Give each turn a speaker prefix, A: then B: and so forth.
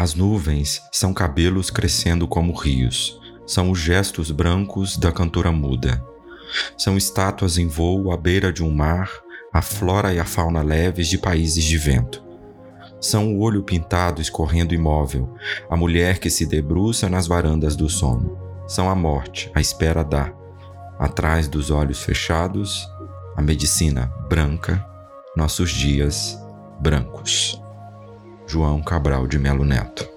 A: As nuvens são cabelos crescendo como rios, são os gestos brancos da cantora muda. São estátuas em voo à beira de um mar, a flora e a fauna leves de países de vento. São o olho pintado escorrendo imóvel, a mulher que se debruça nas varandas do sono. São a morte, a espera da. Atrás dos olhos fechados, a medicina branca, nossos dias brancos. João Cabral de Melo Neto